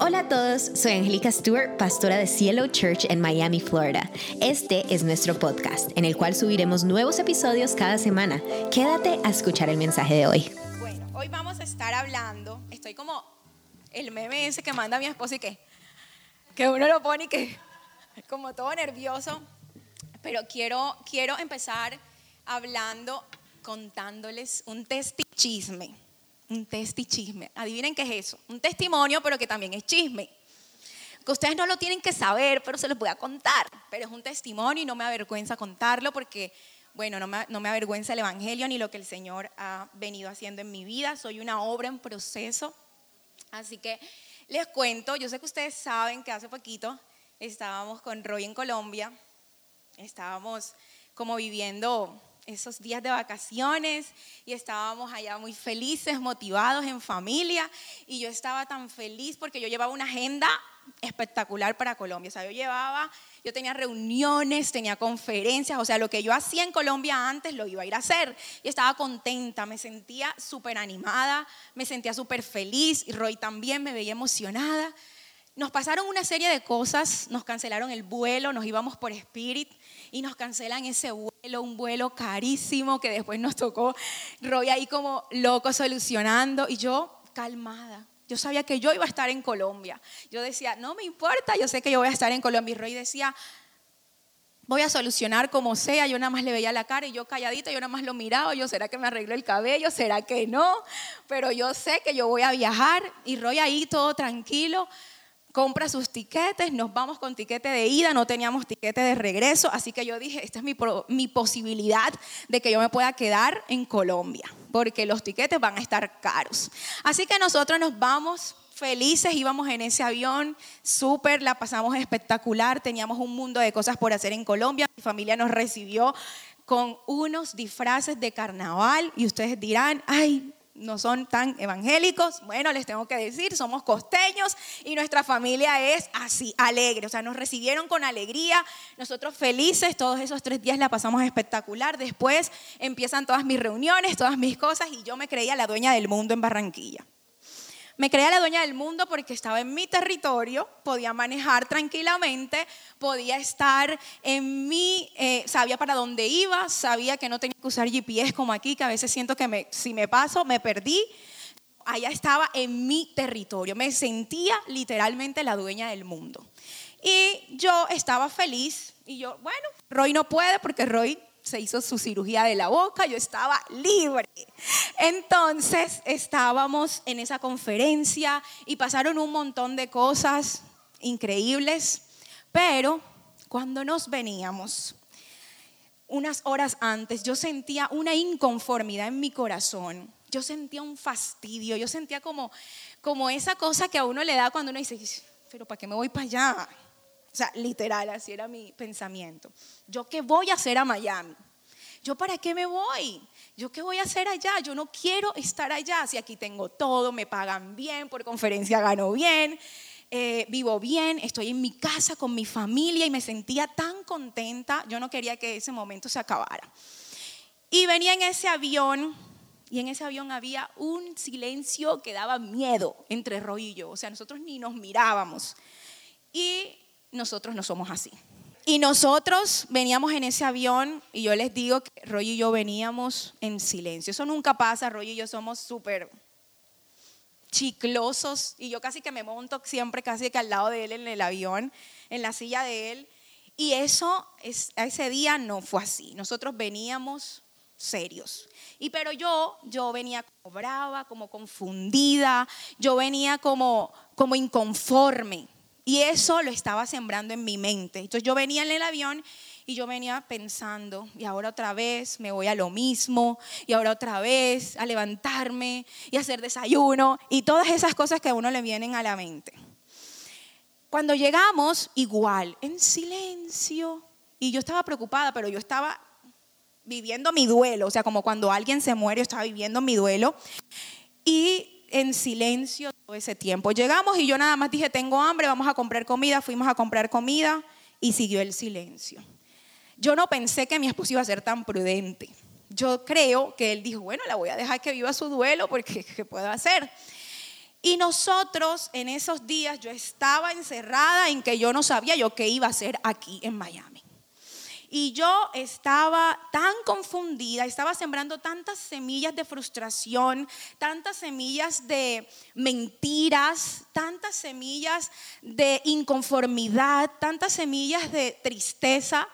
Hola a todos, soy Angélica Stewart, pastora de Cielo Church en Miami, Florida. Este es nuestro podcast, en el cual subiremos nuevos episodios cada semana. Quédate a escuchar el mensaje de hoy. Bueno, hoy vamos a estar hablando, estoy como el meme ese que manda mi esposo y que, que uno lo pone y que como todo nervioso, pero quiero, quiero empezar hablando, contándoles un testichisme un testi chisme. Adivinen qué es eso. Un testimonio, pero que también es chisme. Que ustedes no lo tienen que saber, pero se los voy a contar. Pero es un testimonio y no me avergüenza contarlo porque, bueno, no me, no me avergüenza el Evangelio ni lo que el Señor ha venido haciendo en mi vida. Soy una obra en proceso. Así que les cuento, yo sé que ustedes saben que hace poquito estábamos con Roy en Colombia. Estábamos como viviendo esos días de vacaciones y estábamos allá muy felices, motivados en familia y yo estaba tan feliz porque yo llevaba una agenda espectacular para Colombia. O sea, yo llevaba, yo tenía reuniones, tenía conferencias, o sea, lo que yo hacía en Colombia antes lo iba a ir a hacer. Y estaba contenta, me sentía súper animada, me sentía súper feliz. Y Roy también me veía emocionada. Nos pasaron una serie de cosas, nos cancelaron el vuelo, nos íbamos por Spirit y nos cancelan ese vuelo, un vuelo carísimo que después nos tocó Roy ahí como loco solucionando y yo calmada. Yo sabía que yo iba a estar en Colombia. Yo decía, no me importa, yo sé que yo voy a estar en Colombia. Y Roy decía, voy a solucionar como sea. Yo nada más le veía la cara y yo calladita, yo nada más lo miraba. Yo, ¿será que me arreglo el cabello? ¿Será que no? Pero yo sé que yo voy a viajar. Y Roy ahí todo tranquilo compra sus tiquetes, nos vamos con tiquete de ida, no teníamos tiquete de regreso, así que yo dije, esta es mi, mi posibilidad de que yo me pueda quedar en Colombia, porque los tiquetes van a estar caros. Así que nosotros nos vamos felices, íbamos en ese avión, súper, la pasamos espectacular, teníamos un mundo de cosas por hacer en Colombia, mi familia nos recibió con unos disfraces de carnaval y ustedes dirán, ay, no son tan evangélicos, bueno, les tengo que decir, somos costeños y nuestra familia es así, alegre, o sea, nos recibieron con alegría, nosotros felices, todos esos tres días la pasamos espectacular, después empiezan todas mis reuniones, todas mis cosas y yo me creía la dueña del mundo en Barranquilla. Me creía la dueña del mundo porque estaba en mi territorio, podía manejar tranquilamente, podía estar en mi, eh, sabía para dónde iba, sabía que no tenía que usar GPS como aquí, que a veces siento que si me paso me perdí. Allá estaba en mi territorio, me sentía literalmente la dueña del mundo. Y yo estaba feliz y yo, bueno, Roy no puede porque Roy se hizo su cirugía de la boca, yo estaba libre. Entonces estábamos en esa conferencia y pasaron un montón de cosas increíbles, pero cuando nos veníamos, unas horas antes, yo sentía una inconformidad en mi corazón. Yo sentía un fastidio, yo sentía como, como esa cosa que a uno le da cuando uno dice, pero ¿para qué me voy para allá? O sea, literal, así era mi pensamiento. ¿Yo qué voy a hacer a Miami? ¿Yo para qué me voy? ¿Yo qué voy a hacer allá? Yo no quiero estar allá. Si aquí tengo todo, me pagan bien, por conferencia gano bien, eh, vivo bien, estoy en mi casa con mi familia y me sentía tan contenta. Yo no quería que ese momento se acabara. Y venía en ese avión y en ese avión había un silencio que daba miedo entre Roy y yo. O sea, nosotros ni nos mirábamos. Y nosotros no somos así. Y nosotros veníamos en ese avión y yo les digo que Roy y yo veníamos en silencio. Eso nunca pasa, Roy y yo somos súper chiclosos y yo casi que me monto siempre casi que al lado de él en el avión, en la silla de él. Y eso, es, ese día no fue así. Nosotros veníamos serios. Y pero yo, yo venía como brava, como confundida, yo venía como, como inconforme. Y eso lo estaba sembrando en mi mente. Entonces yo venía en el avión y yo venía pensando, y ahora otra vez me voy a lo mismo, y ahora otra vez a levantarme y hacer desayuno, y todas esas cosas que a uno le vienen a la mente. Cuando llegamos, igual, en silencio, y yo estaba preocupada, pero yo estaba viviendo mi duelo, o sea, como cuando alguien se muere, yo estaba viviendo mi duelo. Y en silencio todo ese tiempo. Llegamos y yo nada más dije, tengo hambre, vamos a comprar comida, fuimos a comprar comida y siguió el silencio. Yo no pensé que mi esposo iba a ser tan prudente. Yo creo que él dijo, bueno, la voy a dejar que viva su duelo porque ¿qué puedo hacer? Y nosotros en esos días yo estaba encerrada en que yo no sabía yo qué iba a hacer aquí en Miami. Y yo estaba tan confundida, estaba sembrando tantas semillas de frustración, tantas semillas de mentiras, tantas semillas de inconformidad, tantas semillas de tristeza,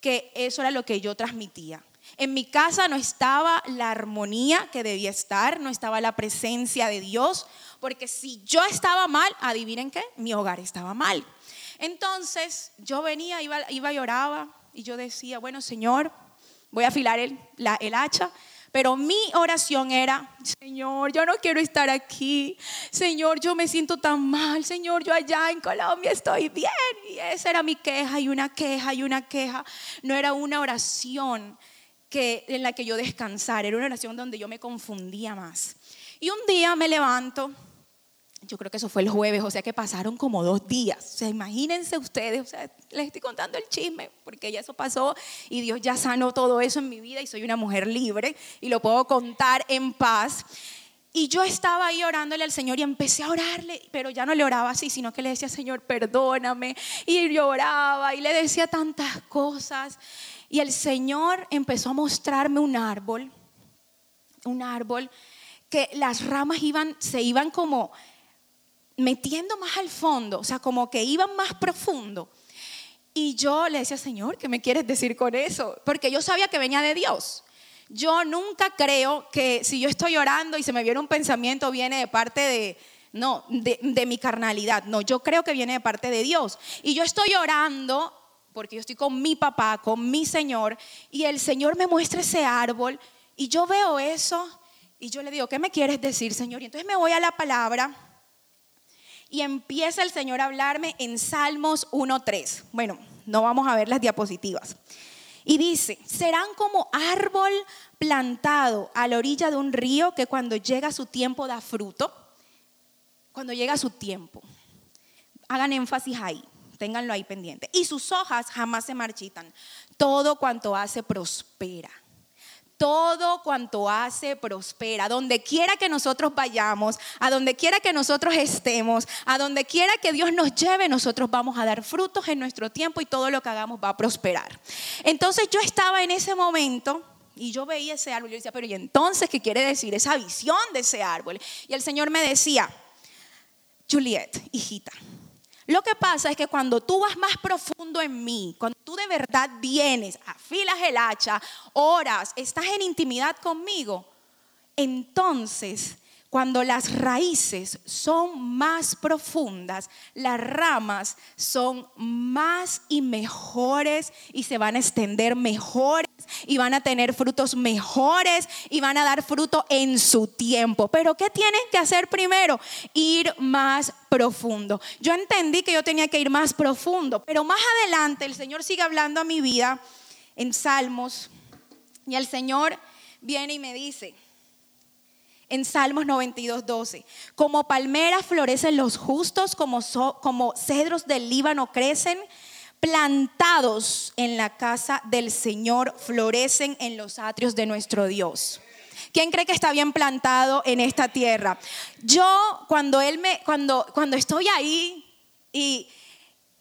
que eso era lo que yo transmitía. En mi casa no estaba la armonía que debía estar, no estaba la presencia de Dios, porque si yo estaba mal, adivinen qué, mi hogar estaba mal. Entonces yo venía, iba, iba y oraba, y yo decía, bueno, Señor, voy a afilar el, el hacha. Pero mi oración era, Señor, yo no quiero estar aquí. Señor, yo me siento tan mal. Señor, yo allá en Colombia estoy bien. Y esa era mi queja y una queja y una queja. No era una oración que, en la que yo descansara, era una oración donde yo me confundía más. Y un día me levanto yo creo que eso fue el jueves, o sea que pasaron como dos días. O sea, imagínense ustedes, o sea, les estoy contando el chisme, porque ya eso pasó y Dios ya sanó todo eso en mi vida y soy una mujer libre y lo puedo contar en paz. Y yo estaba ahí orándole al Señor y empecé a orarle, pero ya no le oraba así, sino que le decía, Señor, perdóname. Y lloraba y le decía tantas cosas. Y el Señor empezó a mostrarme un árbol, un árbol que las ramas iban, se iban como metiendo más al fondo, o sea, como que iban más profundo. Y yo le decía, Señor, ¿qué me quieres decir con eso? Porque yo sabía que venía de Dios. Yo nunca creo que si yo estoy orando y se me viene un pensamiento, viene de parte de, no, de, de mi carnalidad. No, yo creo que viene de parte de Dios. Y yo estoy orando porque yo estoy con mi papá, con mi Señor, y el Señor me muestra ese árbol y yo veo eso y yo le digo, ¿qué me quieres decir, Señor? Y entonces me voy a la palabra y empieza el Señor a hablarme en Salmos 1.3. Bueno, no vamos a ver las diapositivas. Y dice, serán como árbol plantado a la orilla de un río que cuando llega su tiempo da fruto. Cuando llega su tiempo. Hagan énfasis ahí, ténganlo ahí pendiente. Y sus hojas jamás se marchitan. Todo cuanto hace prospera todo cuanto hace prospera. Donde quiera que nosotros vayamos, a donde quiera que nosotros estemos, a donde quiera que Dios nos lleve, nosotros vamos a dar frutos en nuestro tiempo y todo lo que hagamos va a prosperar. Entonces yo estaba en ese momento y yo veía ese árbol y yo decía, pero ¿y entonces qué quiere decir esa visión de ese árbol? Y el Señor me decía, Juliet, hijita, lo que pasa es que cuando tú vas más profundo en mí, cuando tú de verdad vienes, afilas el hacha, oras, estás en intimidad conmigo, entonces cuando las raíces son más profundas, las ramas son más y mejores y se van a extender mejores y van a tener frutos mejores y van a dar fruto en su tiempo. Pero ¿qué tienen que hacer primero? Ir más profundo. Yo entendí que yo tenía que ir más profundo, pero más adelante el Señor sigue hablando a mi vida en Salmos y el Señor viene y me dice, en Salmos 92, 12. Como palmeras florecen los justos, como, como cedros del Líbano crecen, plantados en la casa del Señor, florecen en los atrios de nuestro Dios. ¿Quién cree que está bien plantado en esta tierra? Yo cuando él me cuando cuando estoy ahí y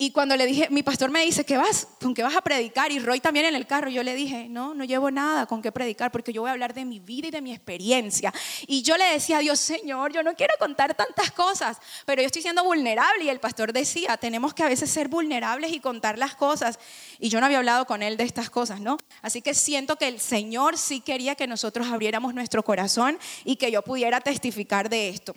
y cuando le dije, mi pastor me dice, ¿qué vas? ¿Con qué vas a predicar? Y Roy también en el carro. Yo le dije, no, no llevo nada con qué predicar porque yo voy a hablar de mi vida y de mi experiencia. Y yo le decía a Dios, Señor, yo no quiero contar tantas cosas, pero yo estoy siendo vulnerable. Y el pastor decía, tenemos que a veces ser vulnerables y contar las cosas. Y yo no había hablado con él de estas cosas, ¿no? Así que siento que el Señor sí quería que nosotros abriéramos nuestro corazón y que yo pudiera testificar de esto.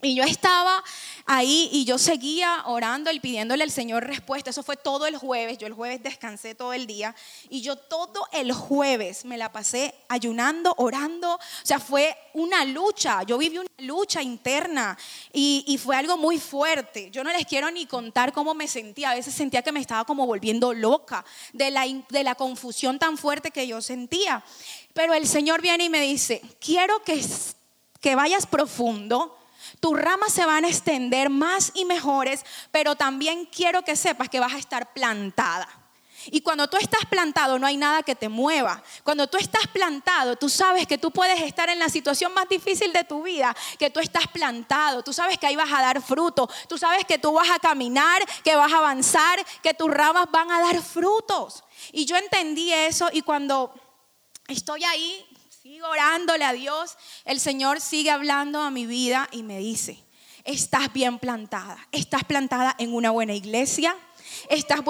Y yo estaba ahí y yo seguía orando y pidiéndole al Señor respuesta. Eso fue todo el jueves. Yo el jueves descansé todo el día. Y yo todo el jueves me la pasé ayunando, orando. O sea, fue una lucha. Yo viví una lucha interna y, fue algo muy fuerte. Yo no les quiero ni contar cómo me sentía. A veces sentía que me estaba como volviendo loca de la, de la confusión tan fuerte que yo sentía. Pero el Señor viene y me dice, quiero que, que vayas profundo tus ramas se van a extender más y mejores, pero también quiero que sepas que vas a estar plantada. Y cuando tú estás plantado, no hay nada que te mueva. Cuando tú estás plantado, tú sabes que tú puedes estar en la situación más difícil de tu vida, que tú estás plantado. Tú sabes que ahí vas a dar fruto. Tú sabes que tú vas a caminar, que vas a avanzar, que tus ramas van a dar frutos. Y yo entendí eso y cuando estoy ahí, sigo orándole a Dios, el Señor sigue hablando a mi vida y me dice, estás bien plantada, estás plantada en una buena iglesia, estás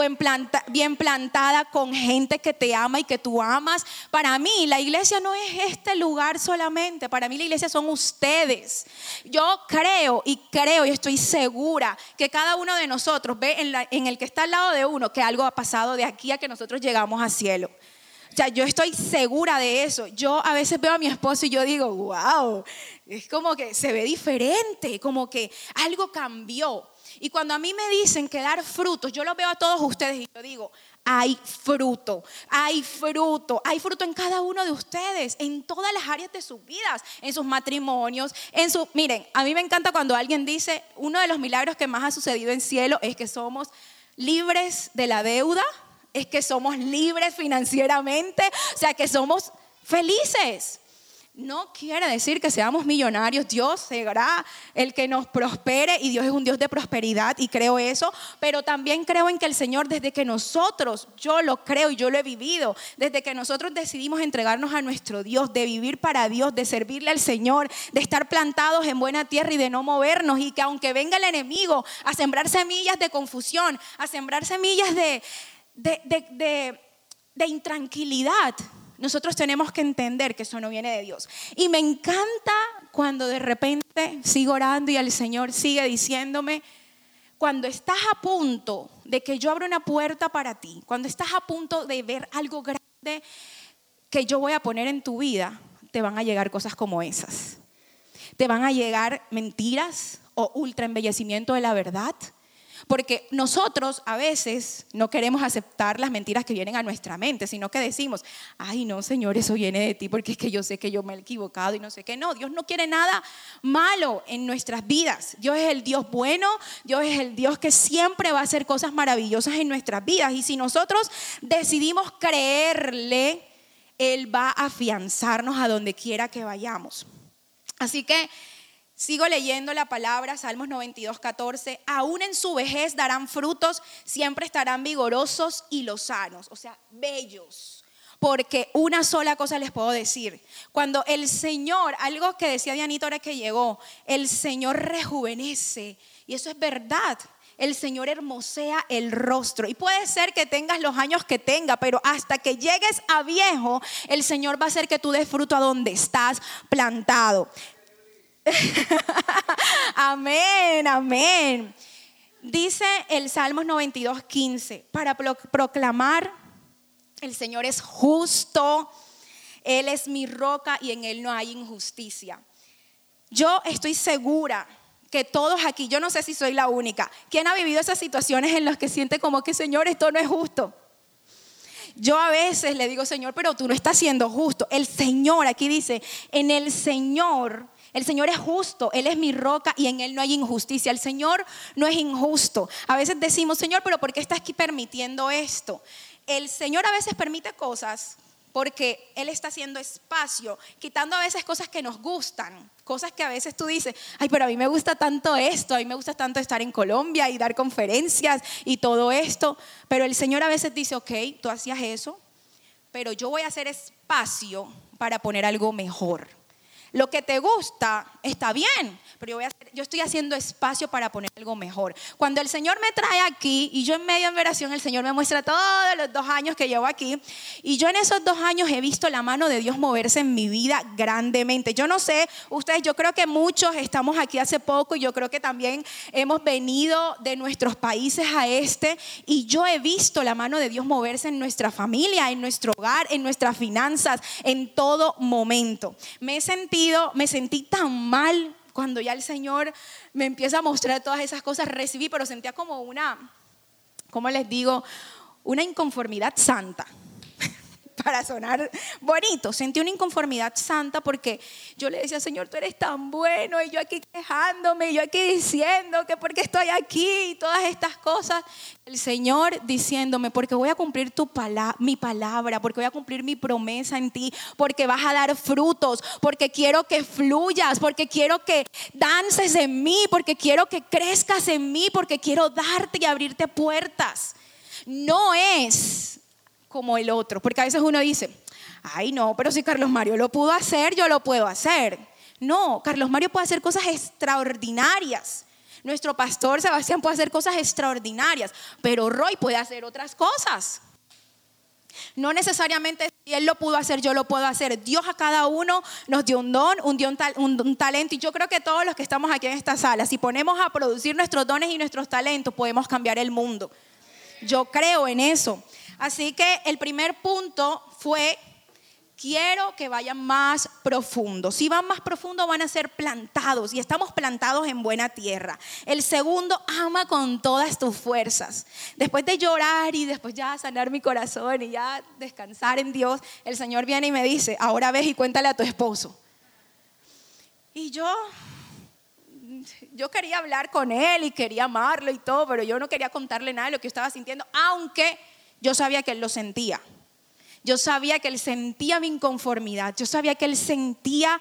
bien, plantada con gente que te ama y que tú amas. Para mí la iglesia no es este lugar solamente, para mí la iglesia son ustedes. Yo creo y creo y estoy segura que cada uno de nosotros ve en, en el que está al lado de uno que algo ha pasado de aquí a que nosotros llegamos al cielo. O sea, yo estoy segura de eso. Yo a veces veo a mi esposo y yo digo, wow, es como que se ve diferente, como que algo cambió. Y cuando a mí me dicen que dar frutos, yo lo veo a todos ustedes y yo digo, hay fruto, hay fruto, hay fruto en cada uno de ustedes, en todas las áreas de sus vidas, en sus matrimonios, en su... Miren, a mí me encanta cuando alguien dice, uno de los milagros que más ha sucedido en cielo es que somos libres de la deuda, es que somos libres financieramente, o sea, que somos felices. No quiere decir que seamos millonarios. Dios será el que nos prospere y Dios es un Dios de prosperidad y creo eso. Pero también creo en que el Señor desde que nosotros, yo lo creo y yo lo he vivido, desde que nosotros decidimos entregarnos a nuestro Dios, de vivir para Dios, de servirle al Señor, de estar plantados en buena tierra y de no movernos y que aunque venga el enemigo a sembrar semillas de confusión, a sembrar semillas de, de, de intranquilidad, nosotros tenemos que entender que eso no viene de Dios. Y me encanta cuando de repente sigo orando y el Señor sigue diciéndome, cuando estás a punto de que yo abra una puerta para ti, cuando estás a punto de ver algo grande que yo voy a poner en tu vida, te van a llegar cosas como esas. Te van a llegar mentiras o ultra embellecimiento de la verdad porque nosotros a veces no queremos aceptar las mentiras que vienen a nuestra mente, sino que decimos, ay no, Señor, eso viene de ti porque es que yo sé que yo me he equivocado y no sé qué. No, Dios no quiere nada malo en nuestras vidas. Dios es el Dios bueno, Dios es el Dios que siempre va a hacer cosas maravillosas en nuestras vidas. Y si nosotros decidimos creerle, Él va a afianzarnos a donde quiera que vayamos. Así que Sigo leyendo la palabra, Salmos 92, 14. Aún en su vejez darán frutos, siempre estarán vigorosos y lozanos, o sea, bellos. Porque una sola cosa les puedo decir. Cuando el Señor, algo que decía Dianita ahora que llegó, el Señor rejuvenece. Y eso es verdad. El Señor hermosea el rostro. Y puede ser que tengas los años que tenga, pero hasta que llegues a viejo, el Señor va a hacer que tú des fruto a donde estás plantado. amén, amén. Dice el Salmos 92, 15, para proclamar, el Señor es justo, Él es mi roca y en Él no hay injusticia. Yo estoy segura que todos aquí, yo no sé si soy la única, ¿quién ha vivido esas situaciones en las que siente como que, Señor, esto no es justo? Yo a veces le digo, Señor, pero tú no estás siendo justo. El Señor, aquí dice, en el Señor el Señor es justo, Él es mi roca y en Él no hay injusticia. El Señor no es injusto. A veces decimos, Señor, pero ¿por qué estás aquí permitiendo esto? El Señor a veces permite cosas porque Él está haciendo espacio, quitando a veces cosas que nos gustan, cosas que a veces tú dices, ay, pero a mí me gusta tanto esto, a mí me gusta tanto estar en Colombia y dar conferencias y todo esto, pero el Señor a veces dice, ok, tú hacías eso, pero yo voy a hacer espacio para poner algo mejor. Lo que te gusta está bien, pero yo, estoy haciendo espacio para poner algo mejor. Cuando el Señor me trae aquí y yo en medio de oración, el Señor me muestra todos los dos años que llevo aquí y yo en esos dos años he visto la mano de Dios moverse en mi vida grandemente. Yo no sé, ustedes, yo creo que muchos estamos aquí hace poco y yo creo que también hemos venido de nuestros países a este y yo he visto la mano de Dios moverse en nuestra familia, en nuestro hogar, en nuestras finanzas, en todo momento. Me he sentido, me sentí tan mal cuando ya el Señor me empieza a mostrar todas esas cosas, recibí, pero sentía como una, ¿cómo les digo? Una inconformidad santa. para sonar bonito. Sentí una inconformidad santa porque yo le decía, Señor, tú eres tan bueno y yo aquí quejándome, y yo aquí diciendo que porque estoy aquí y todas estas cosas. El Señor diciéndome, porque voy a cumplir tu mi palabra, porque voy a cumplir mi promesa en ti, porque vas a dar frutos, porque quiero que fluyas, porque quiero que dances en mí, porque quiero que crezcas en mí, porque quiero darte y abrirte puertas. No es como el otro. Porque a veces uno dice, ay no, pero si Carlos Mario lo pudo hacer, yo lo puedo hacer. No, Carlos Mario puede hacer cosas extraordinarias. Nuestro pastor Sebastián puede hacer cosas extraordinarias, pero Roy puede hacer otras cosas. No necesariamente si él lo pudo hacer, yo lo puedo hacer. Dios a cada uno nos dio un don, un, un, un, talento. Y yo creo que todos los que estamos aquí en esta sala, si ponemos a producir nuestros dones y nuestros talentos, podemos cambiar el mundo. Yo creo en eso. Así que el primer punto fue, quiero que vayan más profundo. Si van más profundo van a ser plantados y estamos plantados en buena tierra. El segundo, ama con todas tus fuerzas. Después de llorar y después ya sanar mi corazón y ya descansar en Dios, el Señor viene y me dice, ahora ves y cuéntale a tu esposo. Y yo yo quería hablar con él y quería amarlo y todo, pero yo no quería contarle nada de lo que yo estaba sintiendo, aunque yo sabía que él lo sentía. Yo sabía que él sentía mi inconformidad. Yo sabía que él sentía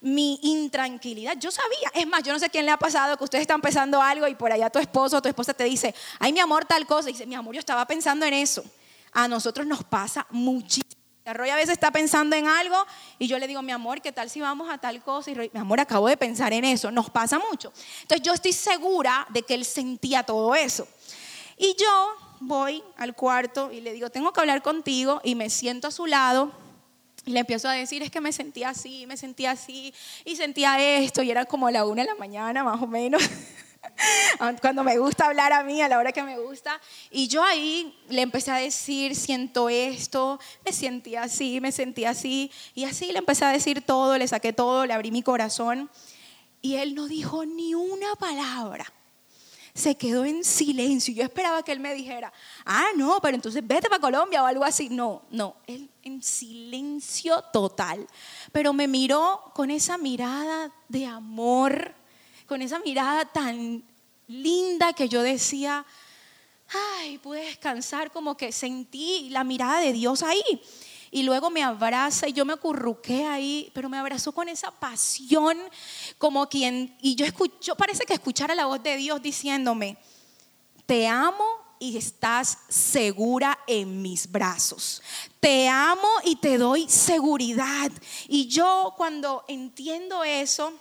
mi intranquilidad. Yo sabía. Es más, yo no sé quién le ha pasado que ustedes están pensando algo y por allá tu esposo o tu esposa te dice, ay, mi amor, tal cosa. Y dice, mi amor, yo estaba pensando en eso. A nosotros nos pasa muchísimo. Roy a veces está pensando en algo y yo le digo, mi amor, ¿qué tal si vamos a tal cosa? Y mi amor, acabo de pensar en eso. Nos pasa mucho. Entonces yo estoy segura de que él sentía todo eso. Y yo voy al cuarto y le digo, tengo que hablar contigo y me siento a su lado. Y le empiezo a decir, es que me sentía así, me sentía así, y sentía esto, y era como la una de la mañana más o menos, cuando me gusta hablar a mí, a la hora que me gusta. Y yo ahí le empecé a decir, siento esto, me sentía así, me sentía así, y así le empecé a decir todo, le saqué todo, le abrí mi corazón, y él no dijo ni una palabra se quedó en silencio. Yo esperaba que él me dijera, ah, no, pero entonces vete para Colombia o algo así. No, no, él en silencio total. Pero me miró con esa mirada de amor, con esa mirada tan linda que yo decía, ay, pude descansar, como que sentí la mirada de Dios ahí y luego me abraza y yo me acurruqué ahí, pero me abrazó con esa pasión como quien, y yo escucho, parece que escuchara la voz de Dios diciéndome, te amo y estás segura en mis brazos. Te amo y te doy seguridad. Y yo cuando entiendo eso,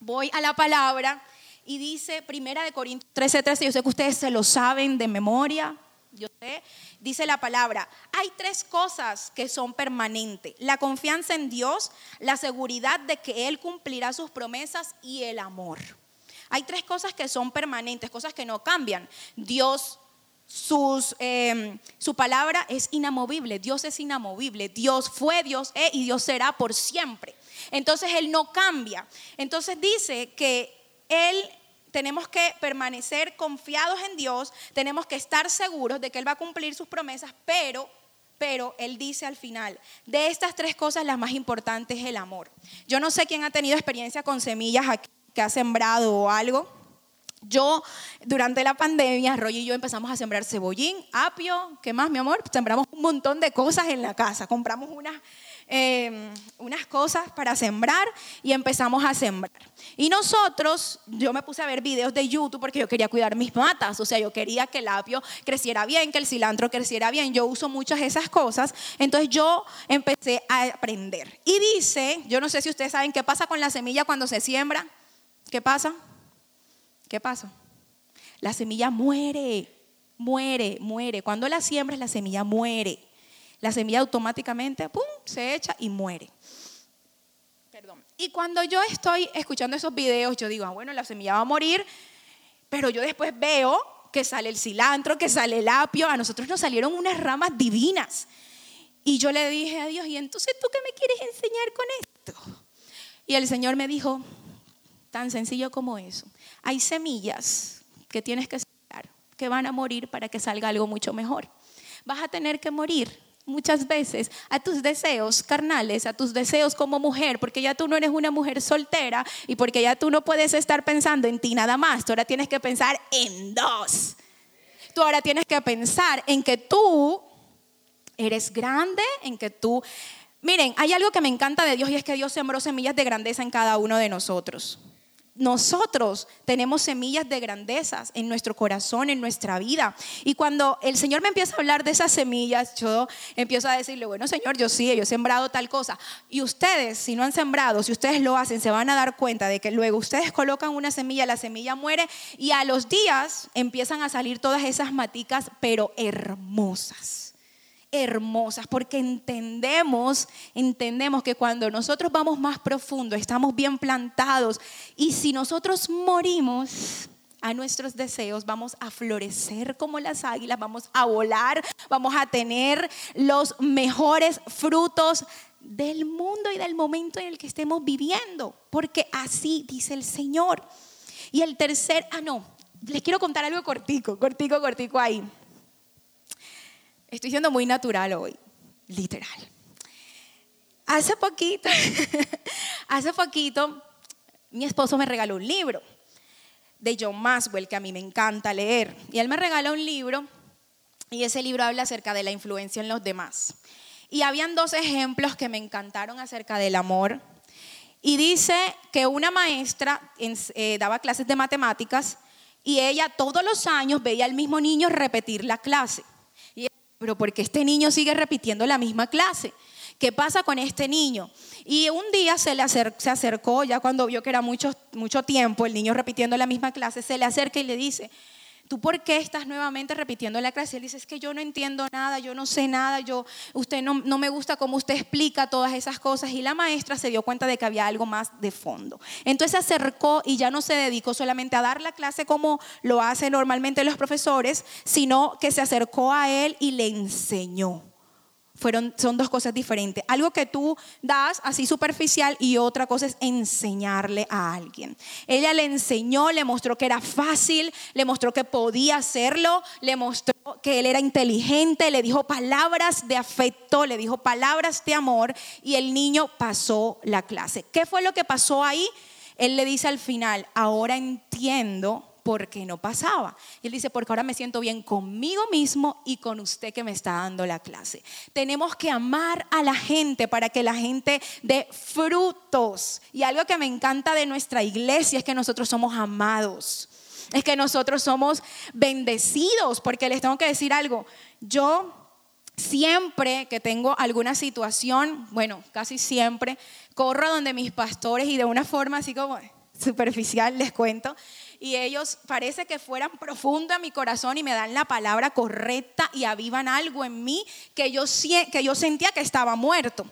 voy a la palabra y dice Primera de Corintios 13:13, 13, yo sé que ustedes se lo saben de memoria, yo sé, dice la palabra, hay tres cosas que son permanentes. La confianza en Dios, la seguridad de que Él cumplirá sus promesas y el amor. Hay tres cosas que son permanentes, cosas que no cambian. Dios, sus, em, su palabra es inamovible, Dios es inamovible, Dios fue, Dios es y Dios será por siempre. Entonces Él no cambia. Entonces dice que Él tenemos que permanecer confiados en Dios, tenemos que estar seguros de que Él va a cumplir sus promesas, pero, pero Él dice al final, de estas tres cosas la más importante es el amor. Yo no sé quién ha tenido experiencia con semillas aquí, que ha sembrado o algo. Yo, durante la pandemia, Roy y yo empezamos a sembrar cebollín, apio, ¿qué más, mi amor? Sembramos un montón de cosas en la casa. Compramos unas Em, unas cosas para sembrar y empezamos a sembrar. Y nosotros, yo me puse a ver videos de YouTube porque yo quería cuidar mis matas, o sea, yo quería que el apio creciera bien, que el cilantro creciera bien, yo uso muchas de esas cosas, entonces yo empecé a aprender. Y dice, yo no sé si ustedes saben qué pasa con la semilla cuando se siembra, ¿qué pasa? ¿Qué pasa? La semilla muere, muere, muere. Cuando la siembras, la semilla muere la semilla automáticamente ¡pum! se echa y muere. Perdón. Y cuando yo estoy escuchando esos videos, yo digo, ah, bueno, la semilla va a morir, pero yo después veo que sale el cilantro, que sale el apio, a nosotros nos salieron unas ramas divinas. Y yo le dije a Dios, ¿y entonces tú qué me quieres enseñar con esto? Y el Señor me dijo, tan sencillo como eso, hay semillas que tienes que sembrar, que van a morir para que salga algo mucho mejor. Vas a tener que morir muchas veces a tus deseos carnales, a tus deseos como mujer, porque ya tú no eres una mujer soltera y porque ya tú no puedes estar pensando en ti nada más, tú ahora tienes que pensar en dos. Tú ahora tienes que pensar en que tú eres grande, en que tú... Miren, hay algo que me encanta de Dios y es que Dios sembró semillas de grandeza en cada uno de nosotros nosotros tenemos semillas de grandezas en nuestro corazón, en nuestra vida. Y cuando el Señor me empieza a hablar de esas semillas, yo empiezo a decirle, bueno, Señor, yo sí, yo he sembrado tal cosa. Y ustedes, si no han sembrado, si ustedes lo hacen, se van a dar cuenta de que luego ustedes colocan una semilla, la semilla muere y a los días empiezan a salir todas esas maticas, pero hermosas hermosas, porque entendemos, entendemos que cuando nosotros vamos más profundo, estamos bien plantados y si nosotros morimos a nuestros deseos, vamos a florecer como las águilas, vamos a volar, vamos a tener los mejores frutos del mundo y del momento en el que estemos viviendo, porque así dice el Señor. Y el tercer, ah no, les quiero contar algo cortico, cortico, cortico ahí. Estoy siendo muy natural hoy, literal. Hace poquito, hace poquito, mi esposo me regaló un libro de John Maswell, que a mí me encanta leer. Y él me regaló un libro y ese libro habla acerca de la influencia en los demás. Y habían dos ejemplos que me encantaron acerca del amor. Y dice que una maestra eh, daba clases de matemáticas y ella todos los años veía al mismo niño repetir la clase pero porque este niño sigue repitiendo la misma clase. ¿Qué pasa con este niño? Y un día se le acercó, ya cuando vio que era mucho, mucho tiempo el niño repitiendo la misma clase, se le acerca y le dice, ¿tú por qué estás nuevamente repitiendo la clase? Él dice, es que yo no entiendo nada, yo no sé nada, yo, usted no, no me gusta cómo usted explica todas esas cosas. Y la maestra se dio cuenta de que había algo más de fondo. Entonces se acercó y ya no se dedicó solamente a dar la clase como lo hacen normalmente los profesores, sino que se acercó a él y le enseñó son dos cosas diferentes. Algo que tú das así superficial y otra cosa es enseñarle a alguien. Ella le enseñó, le mostró que era fácil, le mostró que podía hacerlo, le mostró que él era inteligente, le dijo palabras de afecto, le dijo palabras de amor y el niño pasó la clase. ¿Qué fue lo que pasó ahí? Él le dice al final, ahora entiendo porque no pasaba. Y él dice, porque ahora me siento bien conmigo mismo y con usted que me está dando la clase. Tenemos que amar a la gente para que la gente dé frutos. Y algo que me encanta de nuestra iglesia es que nosotros somos amados. Es que nosotros somos bendecidos, porque les tengo que decir algo. Yo siempre que tengo alguna situación, bueno, casi siempre, corro donde mis pastores y de una forma así como superficial les cuento, y ellos parece que fueran profundo en mi corazón y me dan la palabra correcta y avivan algo en mí que yo, que yo sentía que estaba muerto.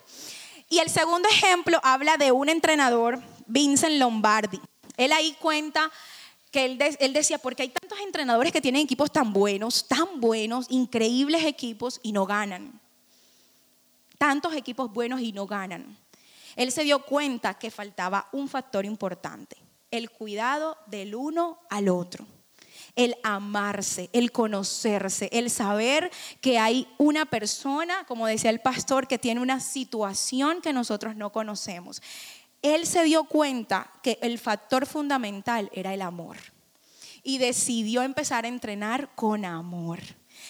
Y el segundo ejemplo habla de un entrenador, Vincent Lombardi. Él ahí cuenta que él, él, decía, porque hay tantos entrenadores que tienen equipos tan buenos, tan buenos, increíbles equipos y no ganan. Tantos equipos buenos y no ganan. Él se dio cuenta que faltaba un factor importante el cuidado del uno al otro. El amarse, el conocerse, el saber que hay una persona, como decía el pastor, que tiene una situación que nosotros no conocemos. Él se dio cuenta que el factor fundamental era el amor y decidió empezar a entrenar con amor.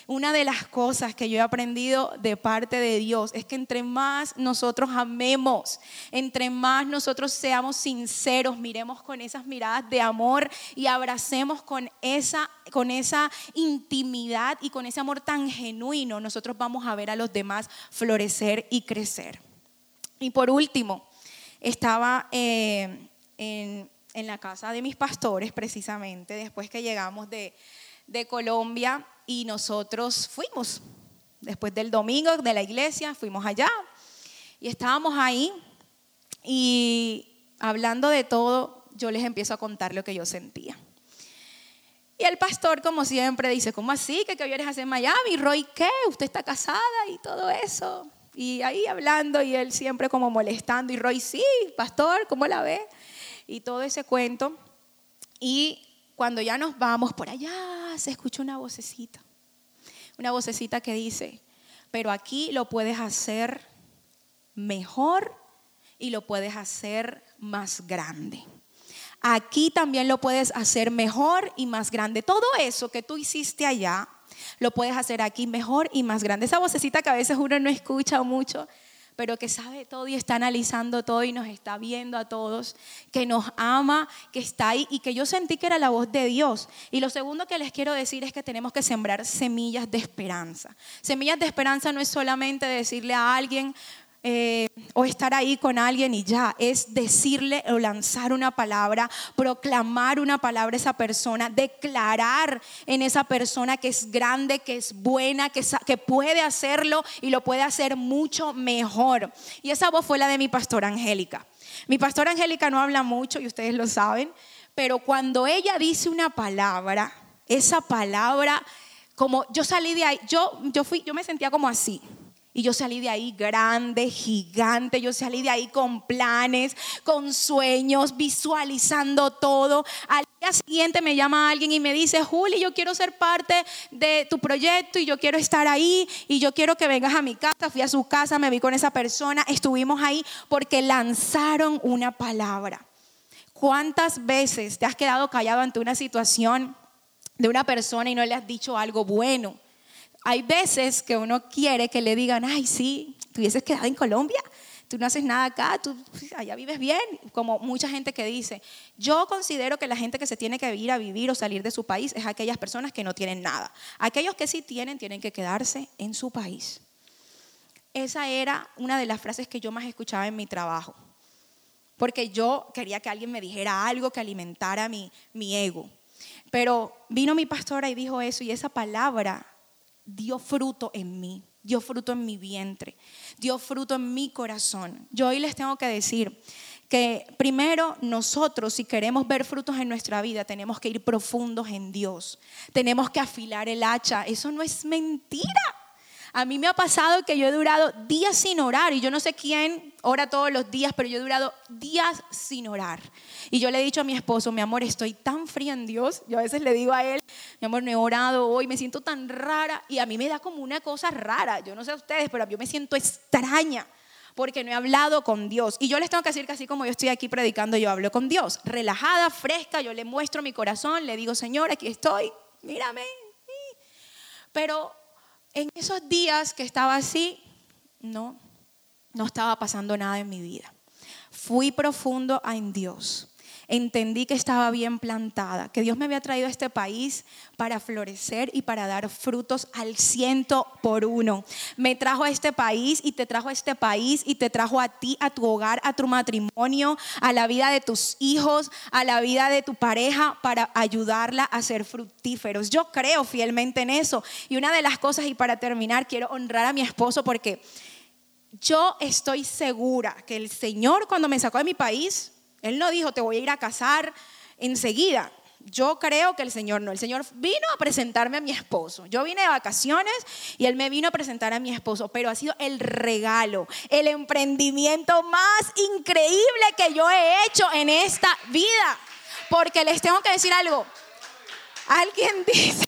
Una de las cosas que yo he aprendido de parte de Dios es que entre más nosotros amemos, entre más nosotros seamos sinceros, miremos con esas miradas de amor y abracemos con esa, con esa intimidad y con ese amor tan genuino, nosotros vamos a ver a los demás florecer y crecer. Y por último, estaba eh, en, la casa de mis pastores precisamente, después que llegamos de, de Colombia y nosotros fuimos. Después del domingo de la iglesia, fuimos allá y estábamos ahí y hablando de todo, yo les empiezo a contar lo que yo sentía. Y el pastor, como siempre, dice, ¿cómo así? ¿Qué, qué vienes a hacer Miami? ¿Roy qué? ¿Usted está casada? Y todo eso. Y ahí hablando y él siempre como molestando. Y Roy, sí, pastor, ¿cómo la ve? Y todo ese cuento. Y cuando ya nos vamos por allá, se escucha una vocecita. Una vocecita que dice, pero aquí lo puedes hacer mejor y lo puedes hacer más grande. Aquí también lo puedes hacer mejor y más grande. Todo eso que tú hiciste allá, lo puedes hacer aquí mejor y más grande. Esa vocecita que a veces uno no escucha mucho, pero que sabe todo y está analizando todo y nos está viendo a todos, que nos ama, que está ahí y que yo sentí que era la voz de Dios. Y lo segundo que les quiero decir es que tenemos que sembrar semillas de esperanza. Semillas de esperanza no es solamente decirle a alguien, eh, o estar ahí con alguien y ya, es decirle o lanzar una palabra, proclamar una palabra a esa persona, declarar en esa persona que es grande, que es buena, que, que puede hacerlo y lo puede hacer mucho mejor. Y esa voz fue la de mi pastora Angélica. Mi pastora Angélica no habla mucho y ustedes lo saben, pero cuando ella dice una palabra, esa palabra, como yo salí de ahí, yo, yo, fui, yo me sentía como así. Y yo salí de ahí grande, gigante, yo salí de ahí con planes, con sueños, visualizando todo. Al día siguiente me llama alguien y me dice, Juli, yo quiero ser parte de tu proyecto y yo quiero estar ahí y yo quiero que vengas a mi casa. Fui a su casa, me vi con esa persona, estuvimos ahí porque lanzaron una palabra. ¿Cuántas veces te has quedado callado ante una situación de una persona y no le has dicho algo bueno? Hay veces que uno quiere que le digan, ay, sí, tú hubieses quedado en Colombia, tú no haces nada acá, tú allá vives bien, como mucha gente que dice. Yo considero que la gente que se tiene que ir a vivir o salir de su país es aquellas personas que no tienen nada. Aquellos que sí tienen, tienen que quedarse en su país. Esa era una de las frases que yo más escuchaba en mi trabajo, porque yo quería que alguien me dijera algo que alimentara mi, mi ego. Pero vino mi pastora y dijo eso y esa palabra dio fruto en mí, dio fruto en mi vientre, dio fruto en mi corazón. Yo hoy les tengo que decir que primero nosotros, si queremos ver frutos en nuestra vida, tenemos que ir profundos en Dios, tenemos que afilar el hacha. Eso no es mentira. A mí me ha pasado que yo he durado días sin orar y yo no sé quién ora todos los días, pero yo he durado días sin orar. Y yo le he dicho a mi esposo, mi amor, estoy tan fría en Dios. Yo a veces le digo a él, mi amor, no he orado hoy, me siento tan rara y a mí me da como una cosa rara. Yo no sé a ustedes, pero yo me siento extraña porque no he hablado con Dios. Y yo les tengo que decir que así como yo estoy aquí predicando, yo hablo con Dios. Relajada, fresca, yo le muestro mi corazón, le digo, Señor, aquí estoy, mírame. Pero en esos días que estaba así, no, no estaba pasando nada en mi vida. Fui profundo en Dios entendí que estaba bien plantada, que Dios me había traído a este país para florecer y para dar frutos al ciento por uno. Me trajo a este país y te trajo a este país y te trajo a ti, a tu hogar, a tu matrimonio, a la vida de tus hijos, a la vida de tu pareja para ayudarla a ser fructíferos. Yo creo fielmente en eso. Y una de las cosas, y para terminar, quiero honrar a mi esposo porque yo estoy segura que el Señor cuando me sacó de mi país, él no dijo, te voy a ir a casar enseguida. Yo creo que el Señor no. El Señor vino a presentarme a mi esposo. Yo vine de vacaciones y Él me vino a presentar a mi esposo, pero ha sido el regalo, el emprendimiento más increíble que yo he hecho en esta vida. Porque les tengo que decir algo. Alguien dice,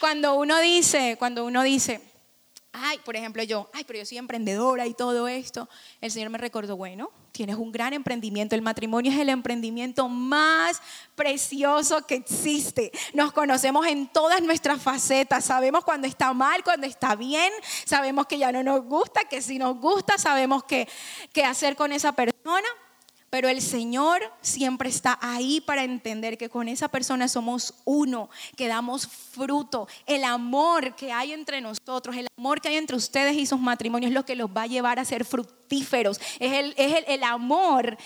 cuando uno dice, cuando uno dice, ay, por ejemplo yo, ay, pero yo soy emprendedora y todo esto, el Señor me recordó, bueno, tienes un gran emprendimiento. El matrimonio es el emprendimiento más precioso que existe. Nos conocemos en todas nuestras facetas. Sabemos cuando está mal, cuando está bien. Sabemos que ya no nos gusta, que si nos gusta, sabemos qué, qué hacer con esa persona. Pero el Señor siempre está ahí para entender que con esa persona somos uno, que damos fruto. El amor que hay entre nosotros, el amor que hay entre ustedes y sus matrimonios es lo que los va a llevar a ser fructíferos. Es el, es el, el amor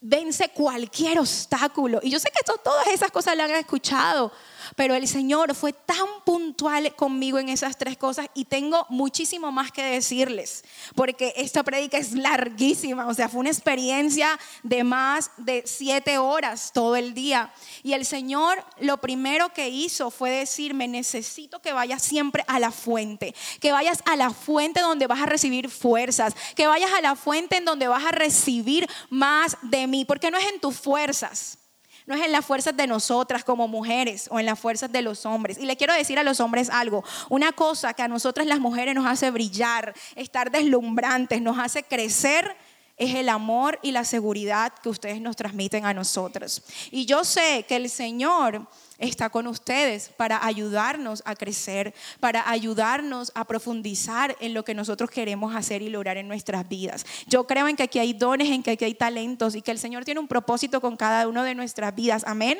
vence cualquier obstáculo. Y yo sé que todas esas cosas las han escuchado, pero el Señor fue tan puntual conmigo en esas tres cosas y tengo muchísimo más que decirles, porque esta predica es larguísima, o sea, fue una experiencia de más de siete horas todo el día. Y el Señor lo primero que hizo fue decirme, necesito que vayas siempre a la fuente, que vayas a la fuente donde vas a recibir fuerzas, que vayas a la fuente en donde vas a recibir más de mí, porque no es en tus fuerzas no es en las fuerzas de nosotras como mujeres o en las fuerzas de los hombres. Y le quiero decir a los hombres algo, una cosa que a nosotras las mujeres nos hace brillar, estar deslumbrantes, nos hace crecer es el amor y la seguridad que ustedes nos transmiten a nosotros. Y yo sé que el Señor está con ustedes para ayudarnos a crecer, para ayudarnos a profundizar en lo que nosotros queremos hacer y lograr en nuestras vidas. Yo creo en que aquí hay dones, en que aquí hay talentos y que el Señor tiene un propósito con cada uno de nuestras vidas. Amén.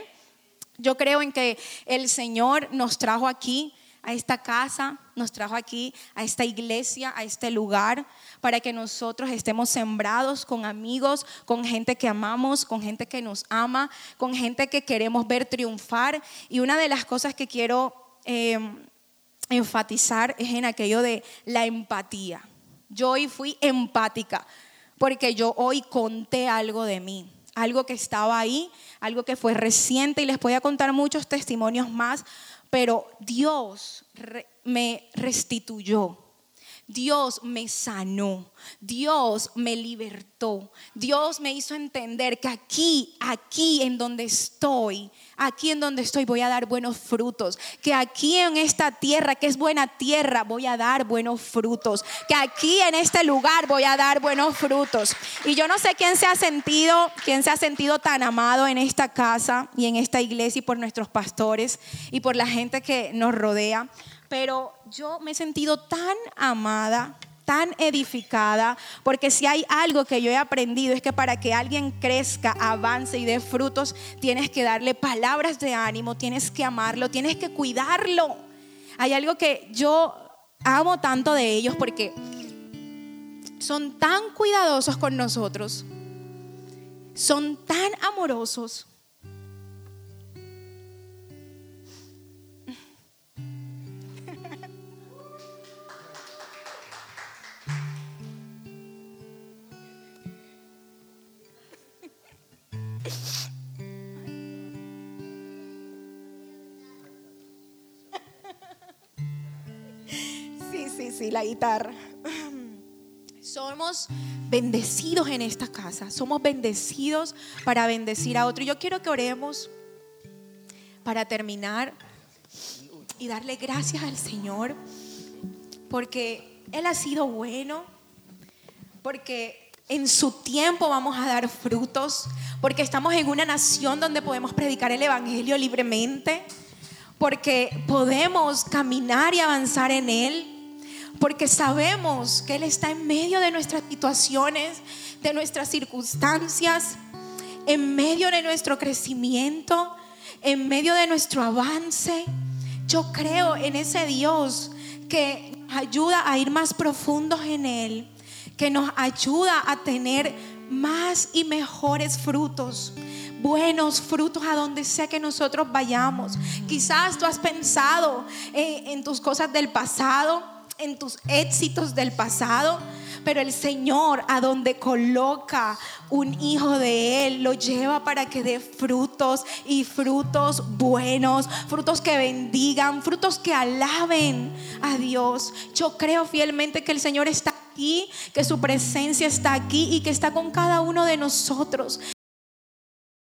Yo creo en que el Señor nos trajo aquí a esta casa, nos trajo aquí a esta iglesia, a este lugar, para que nosotros estemos sembrados con amigos, con gente que amamos, con gente que nos ama, con gente que queremos ver triunfar. Y una de las cosas que quiero em, enfatizar es en aquello de la empatía. Yo hoy fui empática porque yo hoy conté algo de mí algo que estaba ahí, algo que fue reciente y les voy a contar muchos testimonios más pero Dios me restituyó. Dios me sanó, Dios me libertó, Dios me hizo entender que aquí, aquí en donde estoy, aquí en donde estoy voy a dar buenos frutos, que aquí en esta tierra, que es buena tierra, voy a dar buenos frutos, que aquí en este lugar voy a dar buenos frutos. Y yo no sé quién se ha sentido, quién se ha sentido tan amado en esta casa y en esta iglesia y por nuestros pastores y por la gente que nos rodea pero yo me he sentido tan amada, tan edificada, porque si hay algo que yo he aprendido es que para que alguien crezca, avance y dé frutos, tienes que darle palabras de ánimo, tienes que amarlo, tienes que cuidarlo. Hay algo que yo amo tanto de ellos porque son tan cuidadosos con nosotros, son tan amorosos la guitarra. Somos bendecidos en esta casa, somos bendecidos para bendecir a otro. Yo quiero que oremos para terminar y darle gracias al Señor porque Él ha sido bueno, porque en su tiempo vamos a dar frutos, porque estamos en una nación donde podemos predicar el Evangelio libremente, porque podemos caminar y avanzar en Él porque sabemos que Él está en medio de nuestras situaciones, de nuestras circunstancias, en medio de nuestro crecimiento, en medio de nuestro avance. Yo creo en ese Dios que ayuda a ir más profundos en Él, que nos ayuda a tener más y mejores frutos buenos frutos a donde sea que nosotros vayamos. Quizás tú has pensado en, en, tus cosas del pasado, en tus éxitos del pasado, pero el Señor a donde coloca un hijo de Él lo lleva para que dé frutos y frutos buenos, frutos que bendigan, frutos que alaben a Dios. Yo creo fielmente que el Señor está aquí, que su presencia está aquí y que está con cada uno de nosotros.